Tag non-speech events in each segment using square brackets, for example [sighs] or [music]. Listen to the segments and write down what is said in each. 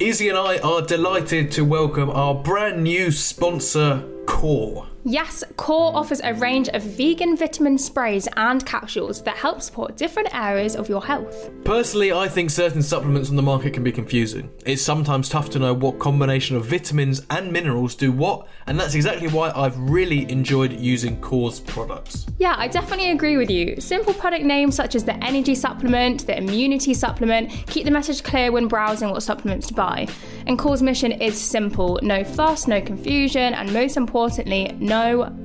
Izzy and I are delighted to welcome our brand new sponsor, Core. Yes, Core offers a range of vegan vitamin sprays and capsules that help support different areas of your health. Personally, I think certain supplements on the market can be confusing. It's sometimes tough to know what combination of vitamins and minerals do what, and that's exactly why I've really enjoyed using Core's products. Yeah, I definitely agree with you. Simple product names such as the energy supplement, the immunity supplement, keep the message clear when browsing what supplements to buy. And Core's mission is simple no fuss, no confusion, and most importantly, no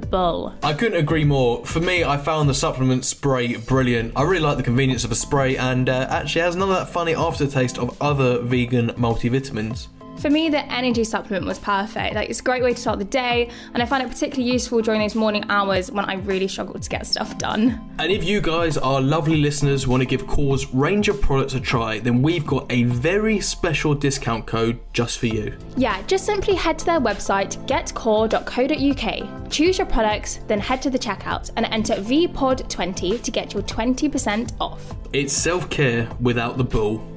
bull. I couldn't agree more. For me, I found the supplement spray brilliant. I really like the convenience of a spray, and uh, actually has none of that funny aftertaste of other vegan multivitamins. For me, the energy supplement was perfect. Like it's a great way to start the day, and I find it particularly useful during those morning hours when I really struggle to get stuff done. And if you guys, our lovely listeners, want to give Core's range of products a try, then we've got a very special discount code just for you. Yeah, just simply head to their website, getcore.co.uk, choose your products, then head to the checkout and enter VPOD20 to get your 20% off. It's self care without the bull.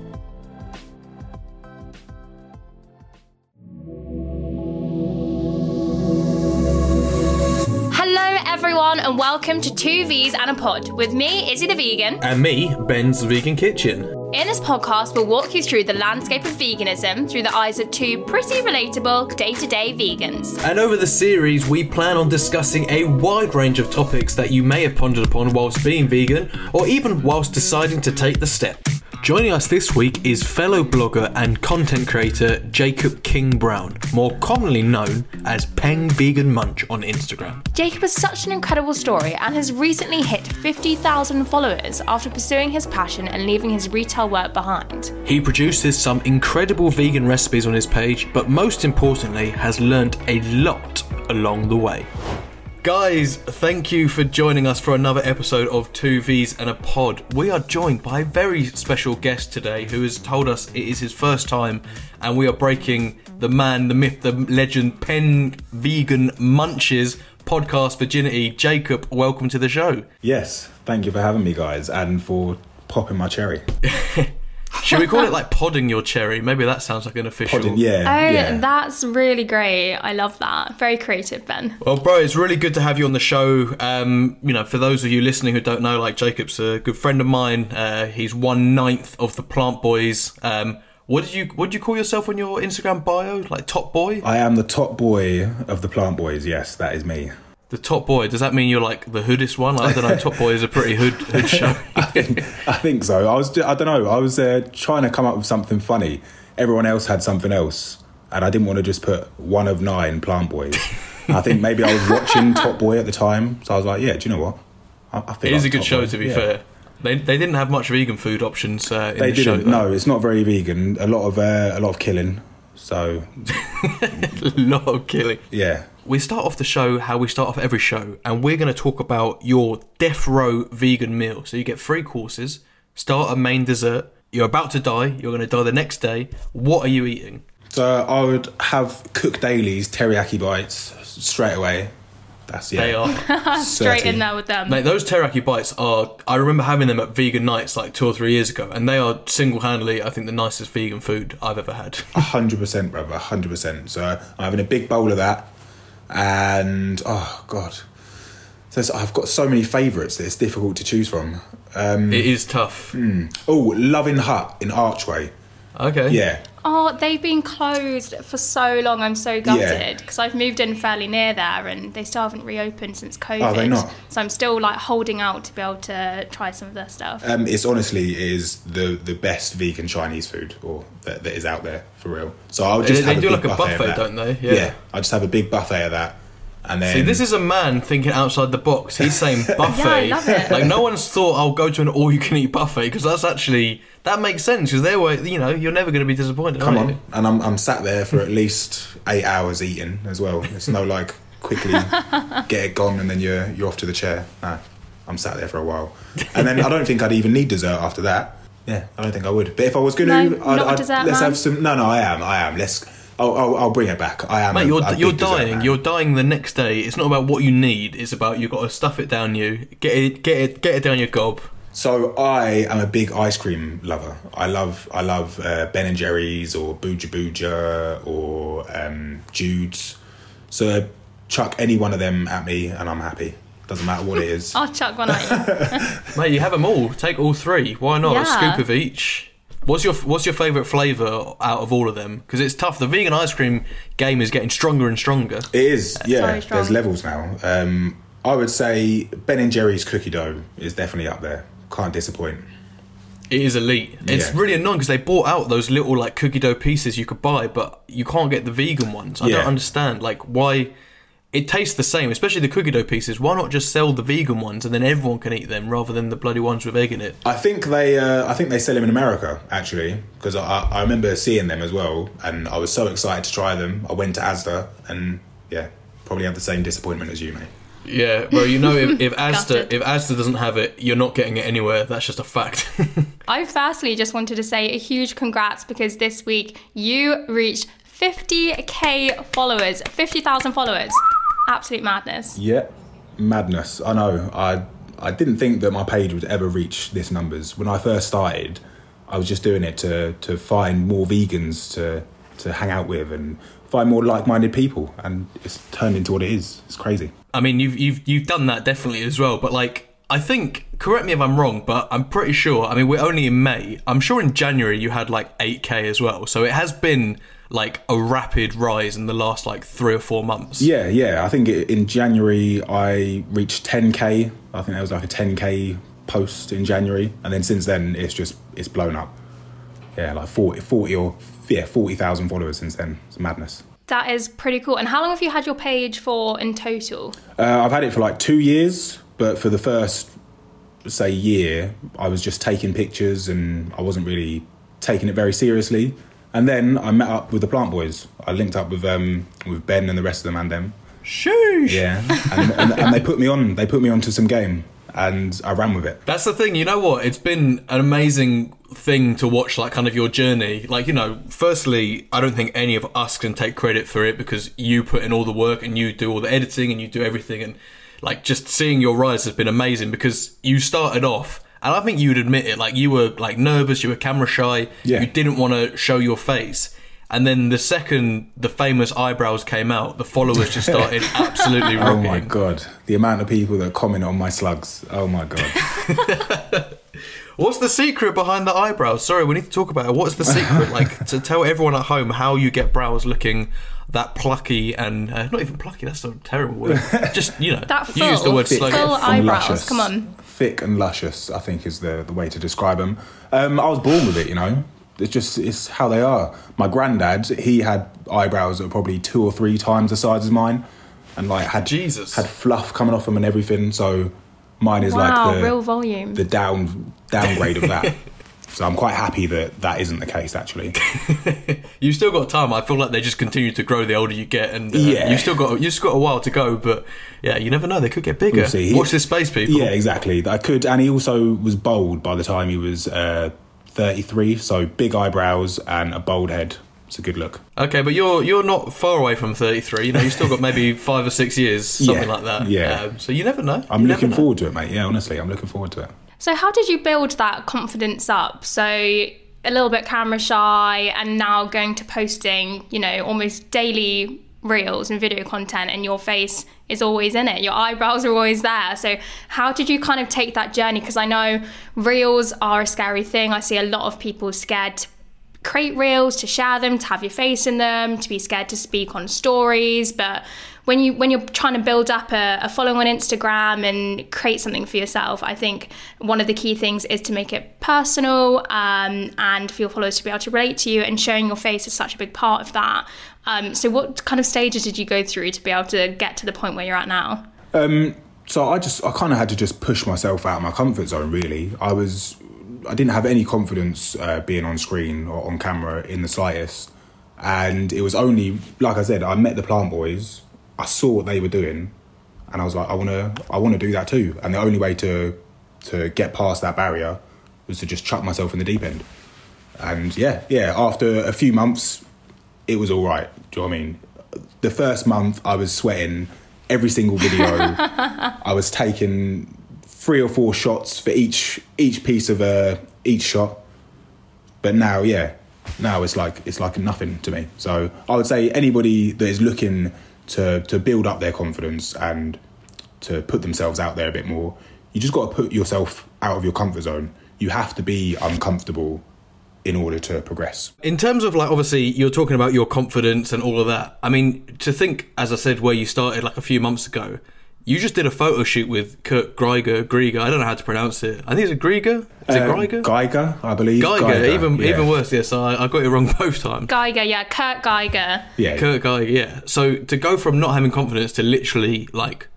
Everyone, and welcome to Two V's and a Pod with me, Izzy the Vegan. And me, Ben's Vegan Kitchen. In this podcast, we'll walk you through the landscape of veganism through the eyes of two pretty relatable day to day vegans. And over the series, we plan on discussing a wide range of topics that you may have pondered upon whilst being vegan, or even whilst deciding to take the step. Joining us this week is fellow blogger and content creator Jacob King Brown, more commonly known as Peng Vegan Munch on Instagram. Jacob has such an incredible story and has recently hit 50,000 followers after pursuing his passion and leaving his retail work behind. He produces some incredible vegan recipes on his page, but most importantly, has learnt a lot along the way. Guys, thank you for joining us for another episode of Two V's and a Pod. We are joined by a very special guest today who has told us it is his first time and we are breaking the man, the myth, the legend, Peng Vegan Munch's podcast virginity. Jacob, welcome to the show. Yes, thank you for having me, guys, and for popping my cherry. [laughs] Should we call it [laughs] like podding your cherry? Maybe that sounds like an official. Podding, yeah, Oh, yeah. that's really great. I love that. Very creative, Ben. Well, bro, it's really good to have you on the show. Um, you know, for those of you listening who don't know, like Jacob's a good friend of mine. Uh, he's one ninth of the Plant Boys. Um, what did you what did you call yourself on your Instagram bio? Like top boy? I am the top boy of the Plant Boys. Yes, that is me. The top boy. Does that mean you're like the hoodest one? Like, I don't know. Top boy is a pretty hood [laughs] hood show. I think so. I was. ju- I don't know. I was uh, trying to come up with something funny. Everyone else had something else, and I didn't want to just put one of nine Plant Boys. I think maybe I was [laughs] watching Top Boy at the time, so I was like, yeah. Do you know what? I, I feel it is like a good Top show, Boy. to be Yeah. fair. They, they didn't have much vegan food options uh, in They the show. didn't. No, it's not very vegan. A lot of uh, a lot of killing. So [laughs] a lot of killing. yeah, We start off the show how we start off every show, and we're going to talk about your death row vegan meal. So you get three courses, starter, main, dessert. You're about to die. You're going to die the next day. What are you eating? So I would have Cook Daily's teriyaki bites straight away. That's yeah. They are, [laughs] [laughs] Straight Certain. in there with them. mate. Those teriyaki bites are. I remember having them at vegan nights like two or three years ago, and they are single-handedly, I think, the nicest vegan food I've ever had. A hundred percent, brother. a hundred percent. So I'm having a big bowl of that, and oh god, so I've got so many favourites that it's difficult to choose from. Um, It is tough. oh, Loving Hut in Archway. Okay. Yeah, Oh, they've been closed for so long. I'm so gutted because I've moved in fairly near there and they still haven't reopened since COVID. Oh, they not? So I'm still like holding out to be able to try some of their stuff. um, it's honestly it is the the best vegan Chinese food or that, that is out there for real. So I'll just They- they have do a big like a buffet, of buffet, don't they? Yeah. I just have a big buffet of that, and then See, this is a man thinking outside the box. He's [laughs] saying buffet. love it. Like no one's thought I'll go to an all-you-can-eat buffet because that's actually that makes sense because there were you know you're never going to be disappointed. Come on, you? and I'm I'm sat there for at least eight hours eating as well. It's no like quickly [laughs] get it gone and then you're you're off to the chair. No, I'm sat there for a while, and then I don't think I'd even need dessert after that. Yeah, I don't think I would. But if I was going to, No, a dessert let's man? have some. No, no, I am. I am. Let's. I'll, I'll, I'll bring it back. I am. Mate, you're a big you're dying. man. You're dying the next day. It's not about what you need. It's about you've got to stuff it down you. Get it get it get it down your gob. So I am a big ice cream lover. I love I love uh, Ben and Jerry's or Booja Booja or um, Jude's. So chuck any one of them at me and I'm happy. Doesn't matter what it is. [laughs] I'll chuck one at you. [laughs] Mate, you have them all. Take all three. Why not? A scoop of each. What's your What's your favourite flavour out of all of them? Because it's tough. The vegan ice cream game is getting stronger and stronger. It is, yeah. very strong. There's levels now. Um, I would say Ben and Jerry's cookie dough is definitely up there. Can't disappoint. It is elite. It's Yeah. really annoying because they bought out those little like cookie dough pieces you could buy, but you can't get the vegan ones. I Yeah. don't understand. Like why? It tastes the same, especially the cookie dough pieces. Why not just sell the vegan ones and then everyone can eat them rather than the bloody ones with egg in it? I think they, uh, I think they sell them in America actually, because I, I remember seeing them as well, and I was so excited to try them. I went to Asda, and yeah, probably had the same disappointment as you, mate. Yeah, well, you know, if, if [laughs] Asda if Asda doesn't have it, you're not getting it anywhere. That's just a fact. [laughs] I firstly just wanted to say a huge congrats because this week you reached 50k followers, 50,000 followers. Absolute madness. Yeah, madness. I know. I I didn't think that my page would ever reach this numbers when I first started. I was just doing it to to find more vegans to to hang out with and find more like-minded people, and it's turned into what it is. It's crazy. I mean, you've you've you've done that definitely as well, but like. I think, correct me if I'm wrong, but I'm pretty sure. I mean, we're only in May. I'm sure in January you had like 8k as well. So it has been like a rapid rise in the last like three or four months. Yeah, yeah. I think it, in January I reached 10k. I think there was like a 10k post in January, and then since then it's just it's blown up. Yeah, like 40, 40 or yeah, forty thousand followers since then. It's madness. That is pretty cool. And how long have you had your page for in total? Uh, I've had it for like two years, but for the first say year, I was just taking pictures and I wasn't really taking it very seriously. And then I met up with the Plant Boys. I linked up with um with Ben and the rest of them and them. Sheesh. Yeah, and, and, and they put me on. They put me onto some game, and I ran with it. That's the thing, you know what? It's been an amazing thing to watch, like, kind of your journey. Like, you know, firstly, I don't think any of us can take credit for it because you put in all the work and you do all the editing and you do everything. And, like, just seeing your rise has been amazing because you started off, and I think you'd admit it, like, you were, like, nervous, you were camera shy, Yeah. you didn't want to show your face. And then the second the famous eyebrows came out, the followers just started [laughs] absolutely Oh my god, the amount of people that comment on my slugs. Oh my god. [laughs] What's the secret behind the eyebrows? Sorry, we need to talk about it. What's the secret? like [laughs] to tell everyone at home how you get brows looking that plucky and uh, not even plucky. That's a terrible word. Just you know, That you use the full- word Thick. slowly. full eyebrows, luscious. come on. Thick and luscious, I think, is the, the way to describe them. Um, I was born with it, you know. It's just it's how they are. My granddad, he had eyebrows that were probably two or three times the size as mine, and like had Jesus. had fluff coming off them and everything. So mine is Wow, like the real volume. the down downgrade of that. [laughs] So I'm quite happy that that isn't the case actually. [laughs] You've still got time. I feel like they just continue to grow the older you get, and uh, Yeah. you've still got you've still got a while to go. But yeah, you never know. They could get bigger. We'll. Watch this space, people. Yeah, exactly. I could, and he also was bold by the time he was uh, 33. So big eyebrows and a bold head. It's a good look. Okay, but you're you're not far away from 33. You know, you still got maybe [laughs] five or six years, something Yeah, like that. yeah. Um, so you never know. I'm You looking know. forward to it, mate. Yeah, honestly, I'm looking forward to it. So, how did you build that confidence up? So, a little bit camera shy, and now going to posting, you know, almost daily reels and video content, and your face is always in it. Your eyebrows are always there. So, how did you kind of take that journey? Because I know reels are a scary thing. I see a lot of people scared to create reels to share them to have your face in them to be scared to speak on stories. But when you when you're trying to build up a, a following on instagram and create something for yourself i think one of the key things is to make it personal um, and for your followers to be able to relate to you and showing your face is such a big part of that. Um, so what kind of stages did you go through to be able to get to the point where you're at now? So I just, I kind of had to just push myself out of my comfort zone. Really, I was, I didn't have any confidence uh, being on screen or on camera in the slightest. And it was only, like I said, I met the Plant Boys. I saw what they were doing, and I was like, I want to, I want to do that too. And the only way to, to get past that barrier was to just chuck myself in the deep end. And yeah, yeah. After a few months, it was all right. Do you know what I mean? The first month, I was sweating every single video. [laughs] I was taking three or four shots for each each piece of uh, each shot. But now, yeah, now it's like it's like nothing to me. So I would say anybody that is looking to to build up their confidence and to put themselves out there a bit more, you just got to put yourself out of your comfort zone. You have to be uncomfortable in order to progress. In terms of like, obviously, you're talking about your confidence and all of that. I mean, to think, as I said, where you started like a few months ago, you just did a photo shoot with Kurt Greiger, Grieger. I don't know how to pronounce it. I think it's a Grieger. Is it Uh, Geiger? Geiger, I believe. Geiger, even yeah. even worse. Yes, I, I got it wrong [laughs] both times. Geiger, yeah, Kurt Geiger. Yeah, Kurt Geiger, yeah. So to go from not having confidence to literally like,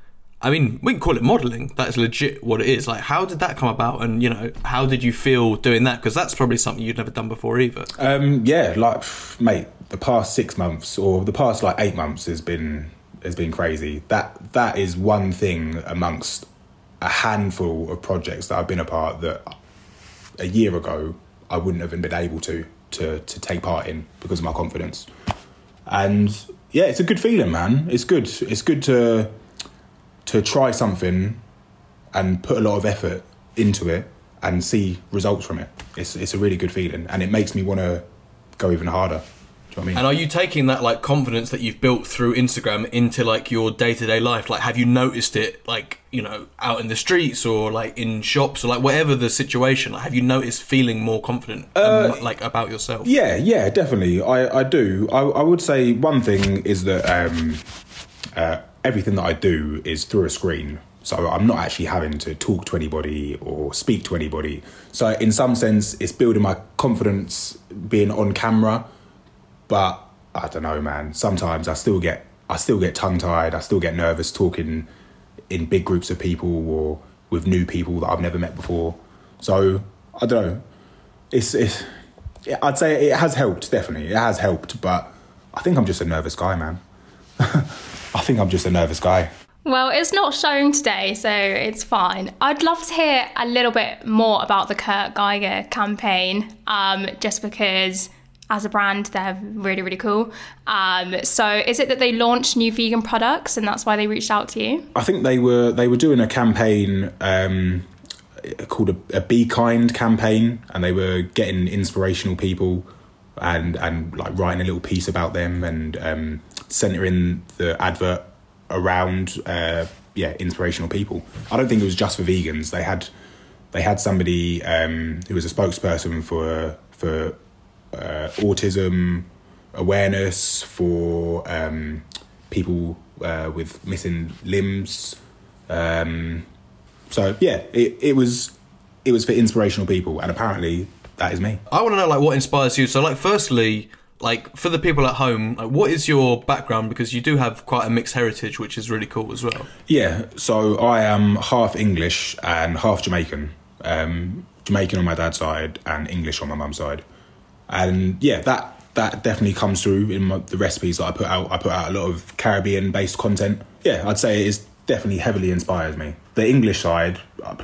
I mean, we can call it modelling. That's legit what it is. Like, how did that come about? And you know, how did you feel doing that? Because that's probably something you'd never done before either. Um, yeah, like mate, the past six months or the past like eight months has been has been crazy. That that is one thing amongst a handful of projects that I've been a part that a year ago I wouldn't have been able to to to take part in because of my confidence. And yeah, it's a good feeling, man. It's good. It's good to to try something and put a lot of effort into it and see results from it. It's it's a really good feeling, and it makes me want to go even harder. Do you know what I mean? And are you taking that like confidence that you've built through Instagram into like your day to day life? Like, have you noticed it like you know out in the streets or like in shops or like whatever the situation? Like, have you noticed feeling more confident um, like about yourself? Yeah, yeah, definitely. I, I do. I, I would say one thing is that um, uh, everything that I do is through a screen. So I'm not actually having to talk to anybody or speak to anybody. So in some sense, it's building my confidence being on camera. But I don't know, man. Sometimes I still get I still get tongue tied. I still get nervous talking in big groups of people or with new people that I've never met before. So I don't know. It's it's. I'd say it has helped. Definitely, it has helped. But I think I'm just a nervous guy, man. [laughs] I think I'm just a nervous guy. Well, it's not showing today, so it's fine. I'd love to hear a little bit more about the Kurt Geiger campaign, um, just because as a brand, they're really, really cool. Um, so, is it that they launched new vegan products and that's why they reached out to you? I think they were they were doing a campaign um, called a, a Be Kind campaign, and they were getting inspirational people and and like writing a little piece about them and um, centering the advert around uh, yeah inspirational people. I don't think it was just for vegans. They had they had somebody um, who was a spokesperson for for autism awareness for um, people uh, with missing limbs. Um, so yeah, it, it was it was for inspirational people, and apparently that is me. I want to know like what inspires you. So like, firstly, like for the people at home, like what is your background? Because you do have quite a mixed heritage, which is really cool as well. Yeah, so I am half English and half Jamaican. Um, Jamaican on my dad's side and English on my mum's side, and yeah, that that definitely comes through in my, the recipes that I put out. I put out a lot of Caribbean based content. Yeah, I'd say it is definitely heavily inspires me. The English side, uh,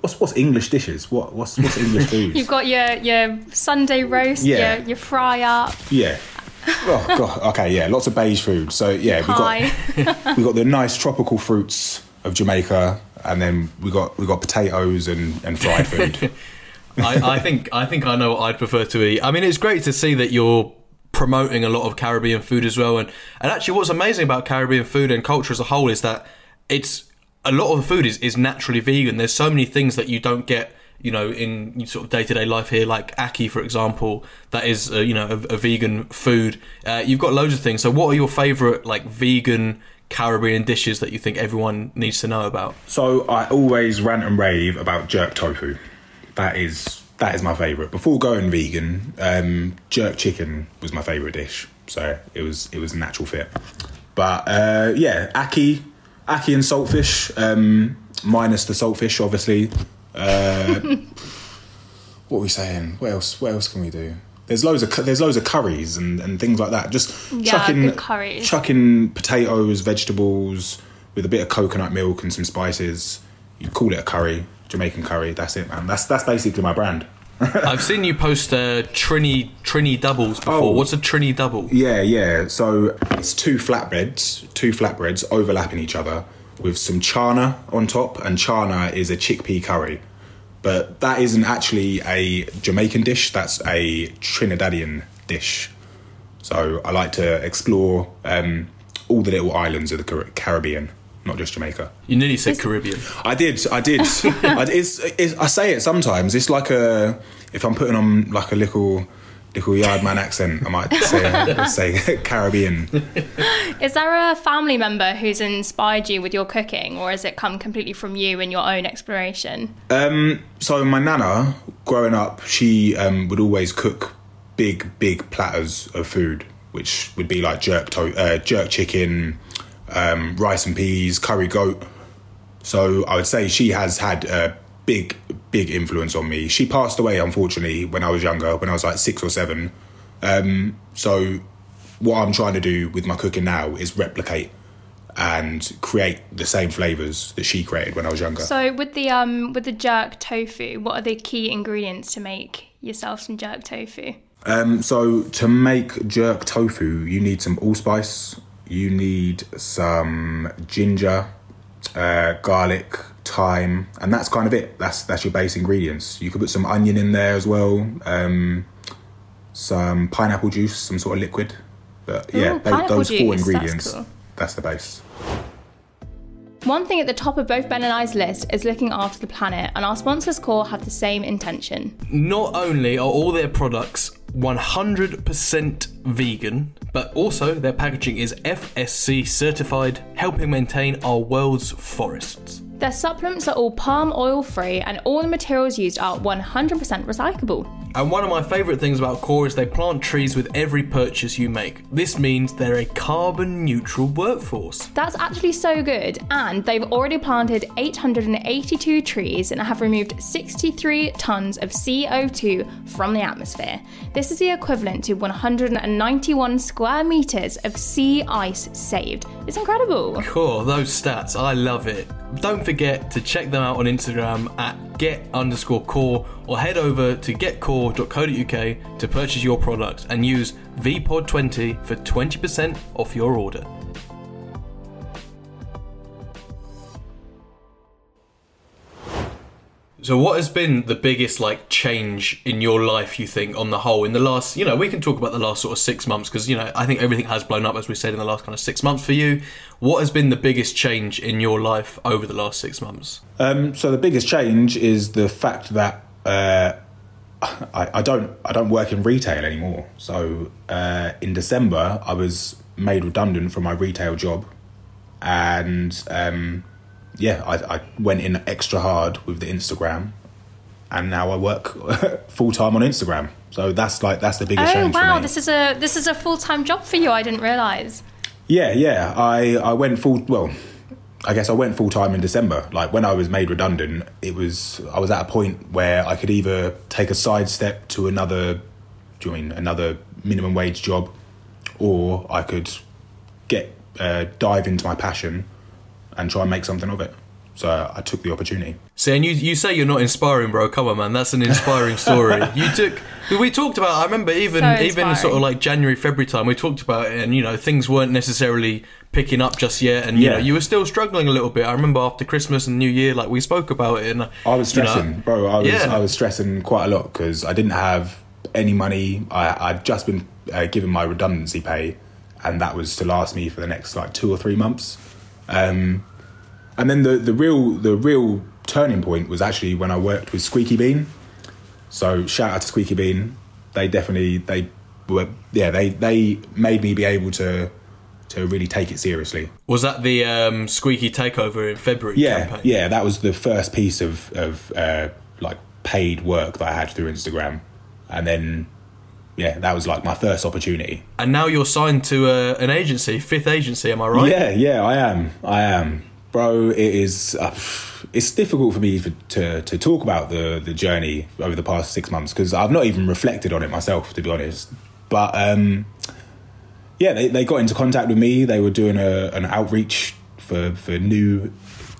what's what's English dishes? What what's what's English [laughs] foods? You've got your, your Sunday roast, Yeah. your, your fry up, yeah. Oh god. Okay. Yeah. Lots of beige food. So yeah, we got [laughs] we got the nice tropical fruits of Jamaica, and then we got we got potatoes and and fried food. [laughs] I, I think I think I know what I'd prefer to eat. I mean, it's great to see that you're promoting a lot of Caribbean food as well. And and actually, what's amazing about Caribbean food and culture as a whole is that it's a lot of the food is is naturally vegan. There's so many things that you don't get. You know, in sort of day to day life here, like ackee, for example, that is, uh, you know, a, a vegan food. Uh, you've got loads of things. So, what are your favourite, like, vegan Caribbean dishes that you think everyone needs to know about? so I always rant and rave about jerk tofu. That is that is my favourite. Before going vegan, um, jerk chicken was my favourite dish. So it was it was a natural fit. But uh, yeah, ackee, ackee and saltfish, um, minus the saltfish, obviously. Uh, [laughs] what are we saying? What else? What else can we do? There's loads of there's loads of curries and, and things like that. Just Yeah, chucking curries. chucking potatoes, vegetables with a bit of coconut milk and some spices. You call it a curry, Jamaican curry. That's it, man. That's that's basically my brand. [laughs] I've seen you post uh, Trini Trini doubles before. Oh. What's a Trini double? Yeah, yeah. So it's two flatbreads, two flatbreads overlapping each other with some chana on top, and chana is a chickpea curry. But that isn't actually a Jamaican dish, that's a Trinidadian dish. So I like to explore um, all the little islands of the Caribbean, not just Jamaica. You nearly said Caribbean. I did, I did. [laughs] I, it's, it's, I say it sometimes. It's like a if I'm putting on like a little little yardman accent, I might say [laughs] say Caribbean. Is there a family member who's inspired you with your cooking, or has it come completely from you and your own exploration? Um, so my nana, growing up, she um, would always cook big, big platters of food, which would be like jerk to- uh, jerk chicken, um, rice and peas, curry goat. So I would say she has had a big, big influence on me. She passed away, unfortunately, when I was younger, when I was like six or seven. Um, so what I'm trying to do with my cooking now is replicate and create the same flavors that she created when I was younger. So with the um with the jerk tofu, what are the key ingredients to make yourself some jerk tofu? Um, so to make jerk tofu, you need some allspice. You need some ginger, uh, garlic, thyme, and that's kind of it. That's that's your base ingredients. You could put some onion in there as well. Um, some pineapple juice, some sort of liquid. But yeah, Ooh, ba- pineapple those four juice, that's ingredients. cool. That's the base. One thing at the top of both Ben and I's list is looking after the planet, and our sponsors Core have the same intention. Not only are all their products 100% vegan, but also their packaging is FSC certified, helping maintain our world's forests. Their supplements are all palm oil free, and all the materials used are 100% recyclable. And one of my favourite things about Core is they plant trees with every purchase you make. This means they're a carbon neutral workforce. That's actually so good, and they've already planted 882 trees and have removed 63 tons of CO2 from the atmosphere. This is the equivalent to 191 square meters of sea ice saved. It's incredible. Cool, those stats, I love it. Don't forget to check them out on Instagram at get underscore core or head over to getcore.co.uk to purchase your products and use VPOD20 for 20% off your order. So, what has been the biggest like change in your life? You think, on the whole, in the last, you know, we can talk about the last sort of six months because you know I think everything has blown up as we said in the last kind of six months for you. What has been the biggest change in your life over the last six months? Um, so the biggest change is the fact that uh, I, I don't I don't work in retail anymore. So uh, in December, I was made redundant from my retail job, and um, yeah, I, I went in extra hard with the Instagram, and now I work [laughs] full time on Instagram. So that's like that's the biggest Oh change for wow, me. this is a this is a full time job for you. I didn't realize. Yeah, yeah. I I went full. Well, I guess I went full time in December. Like when I was made redundant, it was I was at a point where I could either take a sidestep to another. Do mean another minimum wage job, or I could get uh, dive into my passion and try and make something of it. So I took the opportunity. See, and you, you say you're not inspiring, bro. Come on, man. That's an inspiring [laughs] story. you took. We talked about. I remember even So even sort of like January, February time. We talked about it, and you know things weren't necessarily picking up just yet, and you Yeah. know you were still struggling a little bit. I remember after Christmas and New Year, like we spoke about it, and I was you know, stressing, bro. I was Yeah. I was stressing quite a lot because I didn't have any money. I, I'd just been uh, given my redundancy pay, and that was to last me for the next like two or three months. Um, and then the the real the real turning point was actually when I worked with Squeaky Bean. So shout out to Squeaky Bean. They definitely they were yeah they they made me be able to to really take it seriously. Was that the um, squeaky takeover in February? Yeah, campaign? yeah, that was the first piece of of uh, like paid work that I had through Instagram, and then yeah, that was like my first opportunity. And now you're signed to uh, an agency, fifth agency. Am I right? Yeah, yeah, I am, I am, bro. It is. Uh, it's difficult for me for, to to talk about the the journey over the past six months because I've not even reflected on it myself, to be honest. But um, yeah, they, they got into contact with me. They were doing a, an outreach for for new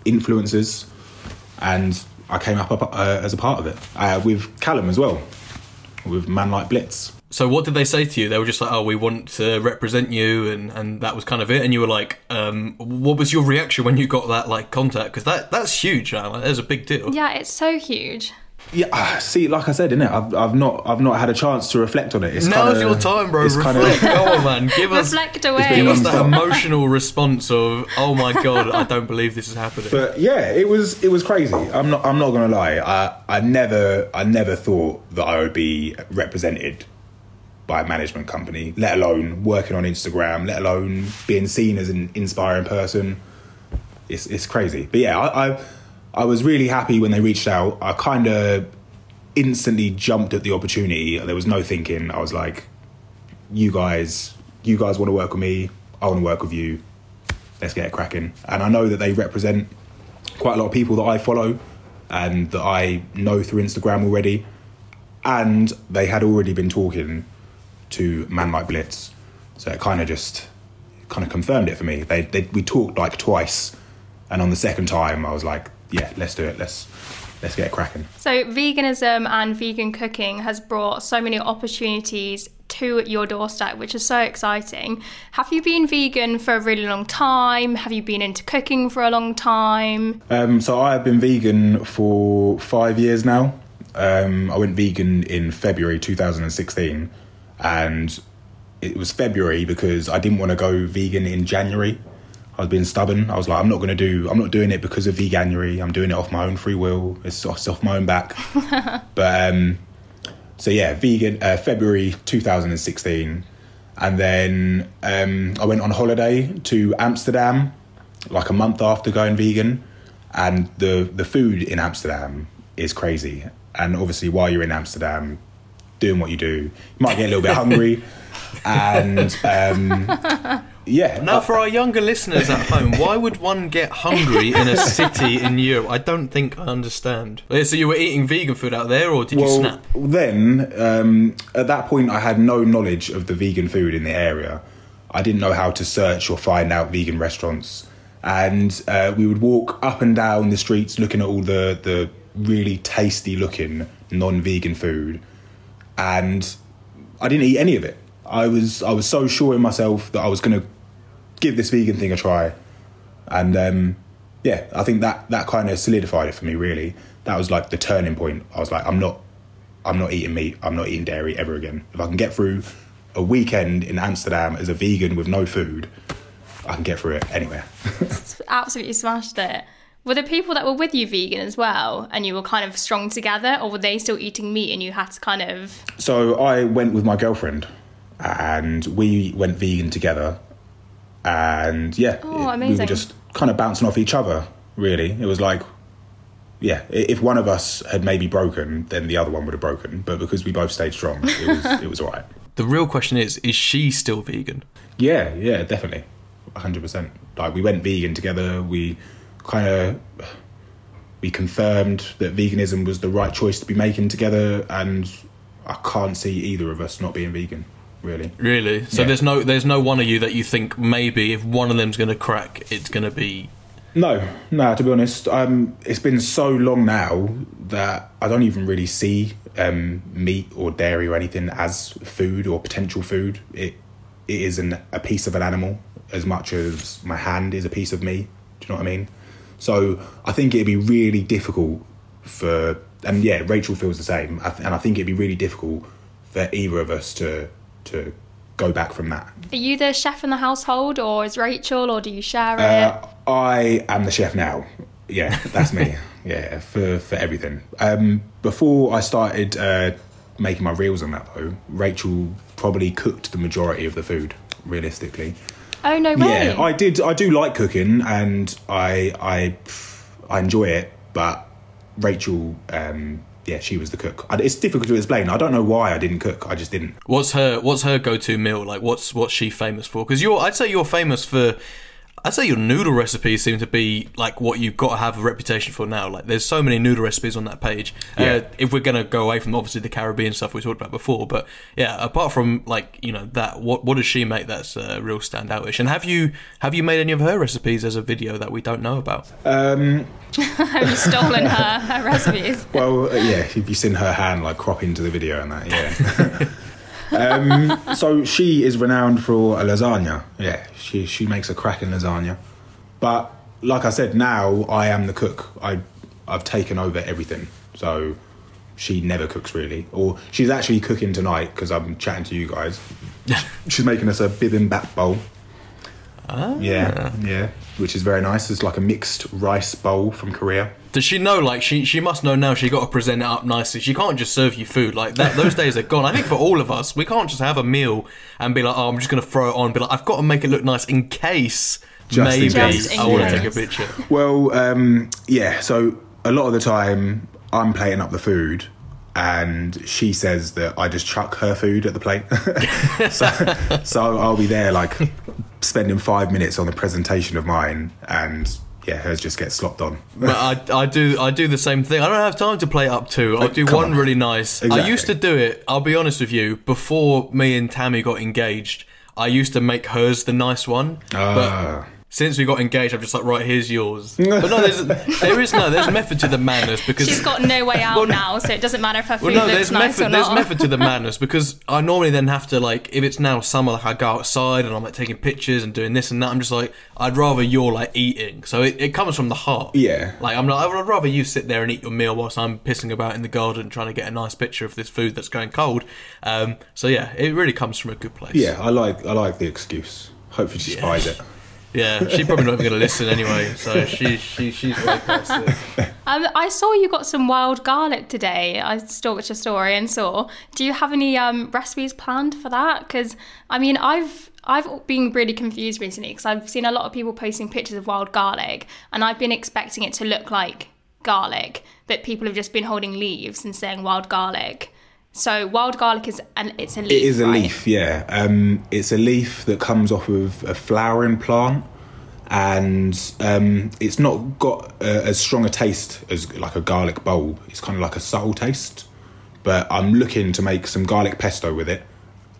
influencers, and I came up uh, as a part of it uh, with Callum as well, with Man Like Blitz. So what did they say to you? They were just like, "Oh, we want to represent you," and, and that was kind of it. And you were like, um, "What was your reaction when you got that like contact? Because that that's huge, man. Like, that's a big deal." Yeah, it's so huge. Yeah, ah, see, like I said, innit? I've, I've not, I've not had a chance to reflect on it. It's Now's kinda, your time, bro. It's Reflect. kinda, Go on, man. Give [laughs] us, Reflect give away. us that emotional response of, "Oh my god, I don't believe this is happening." but yeah, it was, it was crazy. I'm not, I'm not gonna lie. I, I never, I never thought that I would be represented by a management company, let alone working on Instagram, let alone being seen as an inspiring person. It's, it's crazy. But yeah, I, I, I was really happy when they reached out. I kind of instantly jumped at the opportunity. There was no thinking. I was like, you guys, you guys want to work with me. I want to work with you. Let's get it cracking. And I know that they represent quite a lot of people that I follow and that I know through Instagram already. And they had already been talking to Man Like Blitz. So it kind of just kind of confirmed it for me. They, they we talked like twice, and on the second time I was like, yeah, let's do it. Let's let's get it cracking. So, veganism and vegan cooking has brought so many opportunities to your doorstep, which is so exciting. Have you been vegan for a really long time? Have you been into cooking for a long time? Um, so I have been vegan for five years now. Um, I went vegan in February 2016, and it was February because I didn't want to go vegan in January. I was being stubborn. I was like, I'm not going to do. I'm not doing it because of veganuary. I'm doing it off my own free will. It's off, it's off my own back. [laughs] but um, so yeah, vegan uh, February 2016, and then um, I went on holiday to Amsterdam, like a month after going vegan, and the the food in Amsterdam is crazy. And obviously, while you're in Amsterdam, doing what you do, you might get a little bit hungry, [laughs] and um, yeah, Now, for our younger listeners at home, why would one get hungry in a city in Europe? I don't think I understand. Yeah, So you were eating vegan food out there, or did you snap? then um, at that point, I had no knowledge of the vegan food in the area. I didn't know how to search or find out vegan restaurants, and uh, we would walk up and down the streets looking at all the the really tasty looking non-vegan food, and I didn't eat any of it. I was I was so sure in myself that I was going to give this vegan thing a try, and um, yeah, I think that that kind of solidified it for me. Really, that was like the turning point. I was like, I'm not, I'm not eating meat. I'm not eating dairy ever again. If I can get through a weekend in Amsterdam as a vegan with no food, I can get through it anywhere. [laughs] Absolutely smashed it. Were the people that were with you vegan as well, and you were kind of strong together, or were they still eating meat and you had to kind of? So I went with my girlfriend, and we went vegan together. And yeah, Oh, it- we were just kind of bouncing off each other. Really, it was like, yeah, if one of us had maybe broken, then the other one would have broken. But because we both stayed strong, it was [laughs] it was alright. The real question is: Is she still vegan? Yeah, yeah, definitely, hundred percent. Like we went vegan together. We kind of we confirmed that veganism was the right choice to be making together, and I can't see either of us not being vegan. Really, Really? So Yeah. there's no there's no one of you that you think maybe if one of them's going to crack, it's going to be no, no. To be honest, um, it's been so long now that I don't even really see um, meat or dairy or anything as food or potential food. It it is an, a piece of an animal as much as my hand is a piece of me. Do you know what I mean? So I think it'd be really difficult for, and yeah, Rachel feels the same, I th- and I think it'd be really difficult for either of us to to go back from that. Are you the chef in the household, or is Rachel, or do you share it? Uh, I am the chef now. Yeah, that's me. [laughs] yeah, for for everything. Um, before I started uh, making my reels on that though, Rachel probably cooked the majority of the food. Realistically, oh no way! yeah, I did. I do like cooking, and I I I enjoy it. But Rachel, um, yeah, she was the cook. It's difficult to explain. I don't know why I didn't cook. I just didn't. What's her What's her go to meal? Like, what's what's she famous for? Because you're, I'd say you're famous for. I'd say your noodle recipes seem to be like what you've got to have a reputation for now. Like, there's so many noodle recipes on that page. Uh, if we're gonna go away from obviously the Caribbean stuff we talked about before, but yeah, apart from like you know that, what what does she make that's uh, real standoutish? And have you have you made any of her recipes as a video that we don't know about? Um, [laughs] Have you stolen her, her recipes? [laughs] well, uh, yeah, if you've seen her hand like crop into the video and that, yeah. [laughs] Um, so she is renowned for a lasagna. Yeah, she she makes a cracking lasagna. But like I said, now I am the cook. I I've taken over everything. So she never cooks really, or she's actually cooking tonight because I'm chatting to you guys. [laughs] she's making us a bibimbap bowl. Yeah, yeah, which is very nice. It's like a mixed rice bowl from Korea. Does she know? Like she, she must know now. She got to present it up nicely. She can't just serve you food like that. Those days are gone. I think for all of us, we can't just have a meal and be like, "Oh, I'm just going to throw it on." Be like, "I've got to make it look nice in case Just in maybe case. I want to take a picture." Well, um, yeah. So a lot of the time, I'm plating up the food, and she says that I just chuck her food at the plate. [laughs] so, so I'll be there like spending five minutes on the presentation of mine, and yeah, hers just gets slopped on. But I, I do I do the same thing. I don't have time to play up two. I'll do come one on. really nice. I used to do it. I'll be honest with you. Before me and Tammy got engaged, I used to make hers the nice one. Ah. But since we got engaged, I'm just like, right, here's yours. [laughs] But no, there's, there is no there's method to the madness because She's got no way out [laughs] Well, now, so it doesn't matter if her food well, no, looks there's nice method. or There's method to the madness because I normally then have to like, if it's now summer, like I go outside and I'm like taking pictures and doing this and that. I'm just like, I'd rather you're like eating. So it, it comes from the heart. Yeah. Like I'm like, I'd rather you sit there and eat your meal whilst I'm pissing about in the garden trying to get a nice picture of this food that's going cold. Um, so yeah, it really comes from a good place. Yeah, I like I like the excuse. Hopefully she Yeah. it. Yeah, she's probably not even going to listen anyway. So [laughs] she she she's way past it. [laughs] Um, I saw you got some wild garlic today. I stalked your story and saw. Do you have any um, recipes planned for that? Because I mean, I've I've been really confused recently because I've seen a lot of people posting pictures of wild garlic, and I've been expecting it to look like garlic, but people have just been holding leaves and saying wild garlic. So wild garlic is and it's a leaf. It is a right? leaf, yeah. Um, it's a leaf that comes off of a flowering plant, and um, it's not got a, as strong a taste as like a garlic bulb. It's kind of like a subtle taste. But I'm looking to make some garlic pesto with it,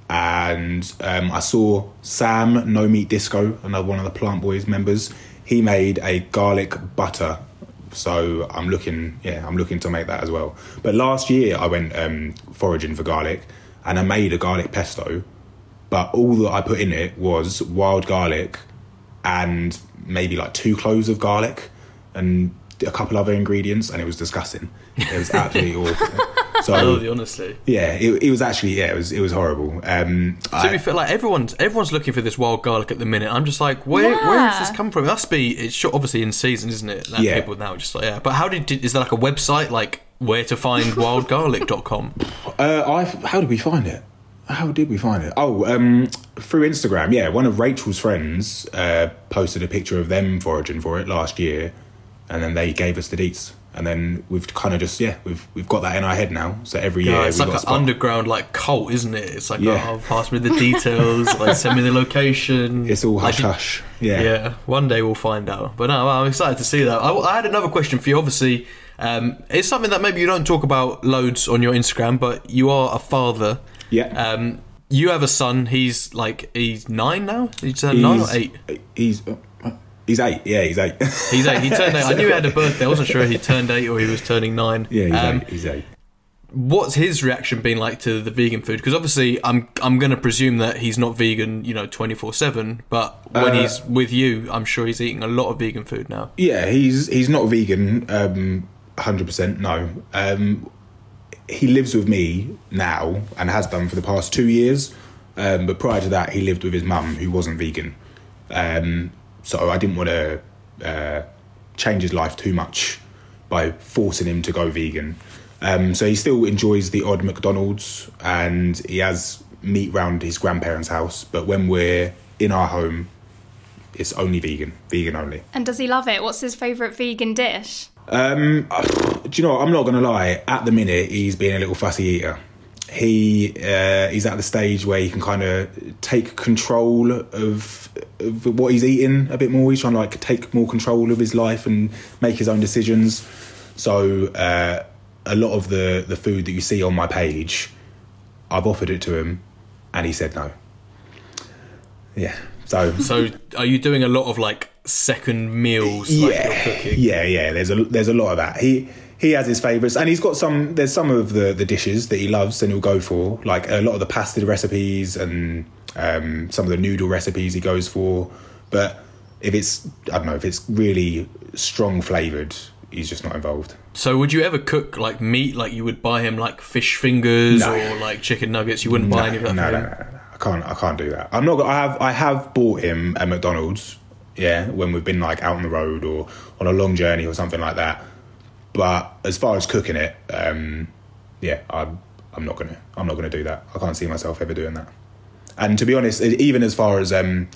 and um, I saw Sam No Meat Disco, another one of the Plant Boys members. He made a garlic butter so I'm looking, yeah, I'm looking to make that as well. But last year I went um, foraging for garlic, and I made a garlic pesto. But all that I put in it was wild garlic, and maybe like two cloves of garlic, and a couple other ingredients, and it was disgusting. It was [laughs] absolutely awful. I So love you honestly. yeah, it, it was actually yeah, it was it was horrible. Um, To I- be fair, like everyone's everyone's looking for this wild garlic at the minute. I'm just like, where where Yeah. does this come from? It must be it's obviously in season, isn't it? That Yeah. people now just like, yeah. But how did, did is there like a website like where to find [laughs] wildgarlic.com? Uh, I how did we find it? How did we find it? Oh, um, through Instagram. Yeah, one of Rachel's friends uh, posted a picture of them foraging for it last year, and then they gave us the deets. And then we've kind of just yeah, we've we've got that in our head now. So every year it's we've like got an underground like cult, isn't it? It's like, Yeah. oh, pass me the details, like send me the location. [laughs] It's all Like, hush hush. Yeah. Yeah, one day we'll find out. But no, I'm excited to see that. I, I had another question for you. Obviously, um, it's something that maybe you don't talk about loads on your Instagram, but you are a father. Yeah. Um, you have a son. He's like he's nine now. He's turned nine or eight. He's uh, he's eight. Yeah, he's eight. He's eight. He [laughs] turned eight. I knew he had a birthday. I wasn't sure he turned eight or he was turning nine. yeah, he's Um, eight. He's eight. What's his reaction been like to the vegan food? Because obviously, I'm I'm going to presume that he's not vegan, you know, twenty four seven. But when Uh, he's with you, I'm sure he's eating a lot of vegan food now. Yeah, he's he's not vegan, um, hundred percent. No, um, he lives with me now and has done for the past two years. Um, but prior to that, he lived with his mum, who wasn't vegan. Um, so I didn't want to uh, change his life too much by forcing him to go vegan. Um, so he still enjoys the odd McDonald's and he has meat round his grandparents' house. But when we're in our home, it's only vegan, vegan only. And does he love it? What's his favourite vegan dish? Um, [sighs] do you know? What? I'm not going to lie. At the minute, he's being a little fussy eater. He uh, he's at the stage where he can kind of take control of, of what he's eating a bit more. He's trying to like take more control of his life and make his own decisions. So uh, a lot of the the food that you see on my page, I've offered it to him, and he said no. Yeah. So So, are you doing a lot of like second meals? Like yeah, you're cooking? yeah, yeah. There's a there's a lot of that. He he has his favourites, and he's got some. There's some of the the dishes that he loves, and he'll go for like a lot of the pasta recipes and um, some of the noodle recipes he goes for. But if it's I don't know if it's really strong flavoured, he's just not involved. So would you ever cook like meat like you would buy him like fish fingers No. or like chicken nuggets? You wouldn't buy any of that no, no, no, no. I can't. I can't do that. I'm not. I have. I have bought him at McDonald's. Yeah, when we've been like out on the road or on a long journey or something like that. But as far as cooking it, um, yeah, I'm. I'm not gonna. I'm not gonna do that. I can't see myself ever doing that. And to be honest, even as far as um,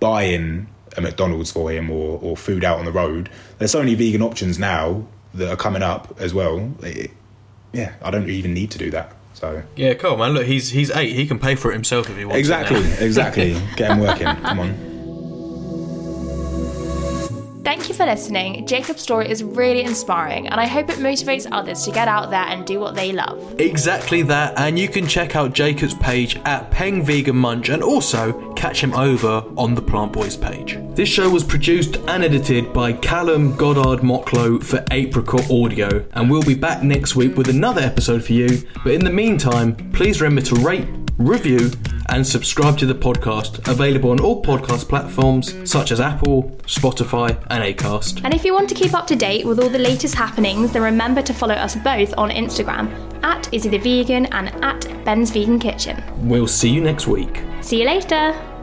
buying a McDonald's for him or, or food out on the road, there's so many vegan options now that are coming up as well. It- yeah, I don't even need to do that. So Yeah, cool man. Look, he's he's eight. He can pay for it himself if he wants. Exactly, exactly. [laughs] Get him working. Come on. Thank you for listening. Jacob's story is really inspiring, and I hope it motivates others to get out there and do what they love. Exactly that, and you can check out Jacob's page at Peng Vegan Munch and also catch him over on the Plant Boys page. This show was produced and edited by Callum Goddard Mocklow for Apricot Audio, and we'll be back next week with another episode for you. But in the meantime, please remember to rate, review, and subscribe to the podcast, available on all podcast platforms such as Apple, Spotify, and Acast. And if you want to keep up to date with all the latest happenings, then remember to follow us both on Instagram at Izzy the Vegan and at Ben's Vegan Kitchen. We'll see you next week. See you later!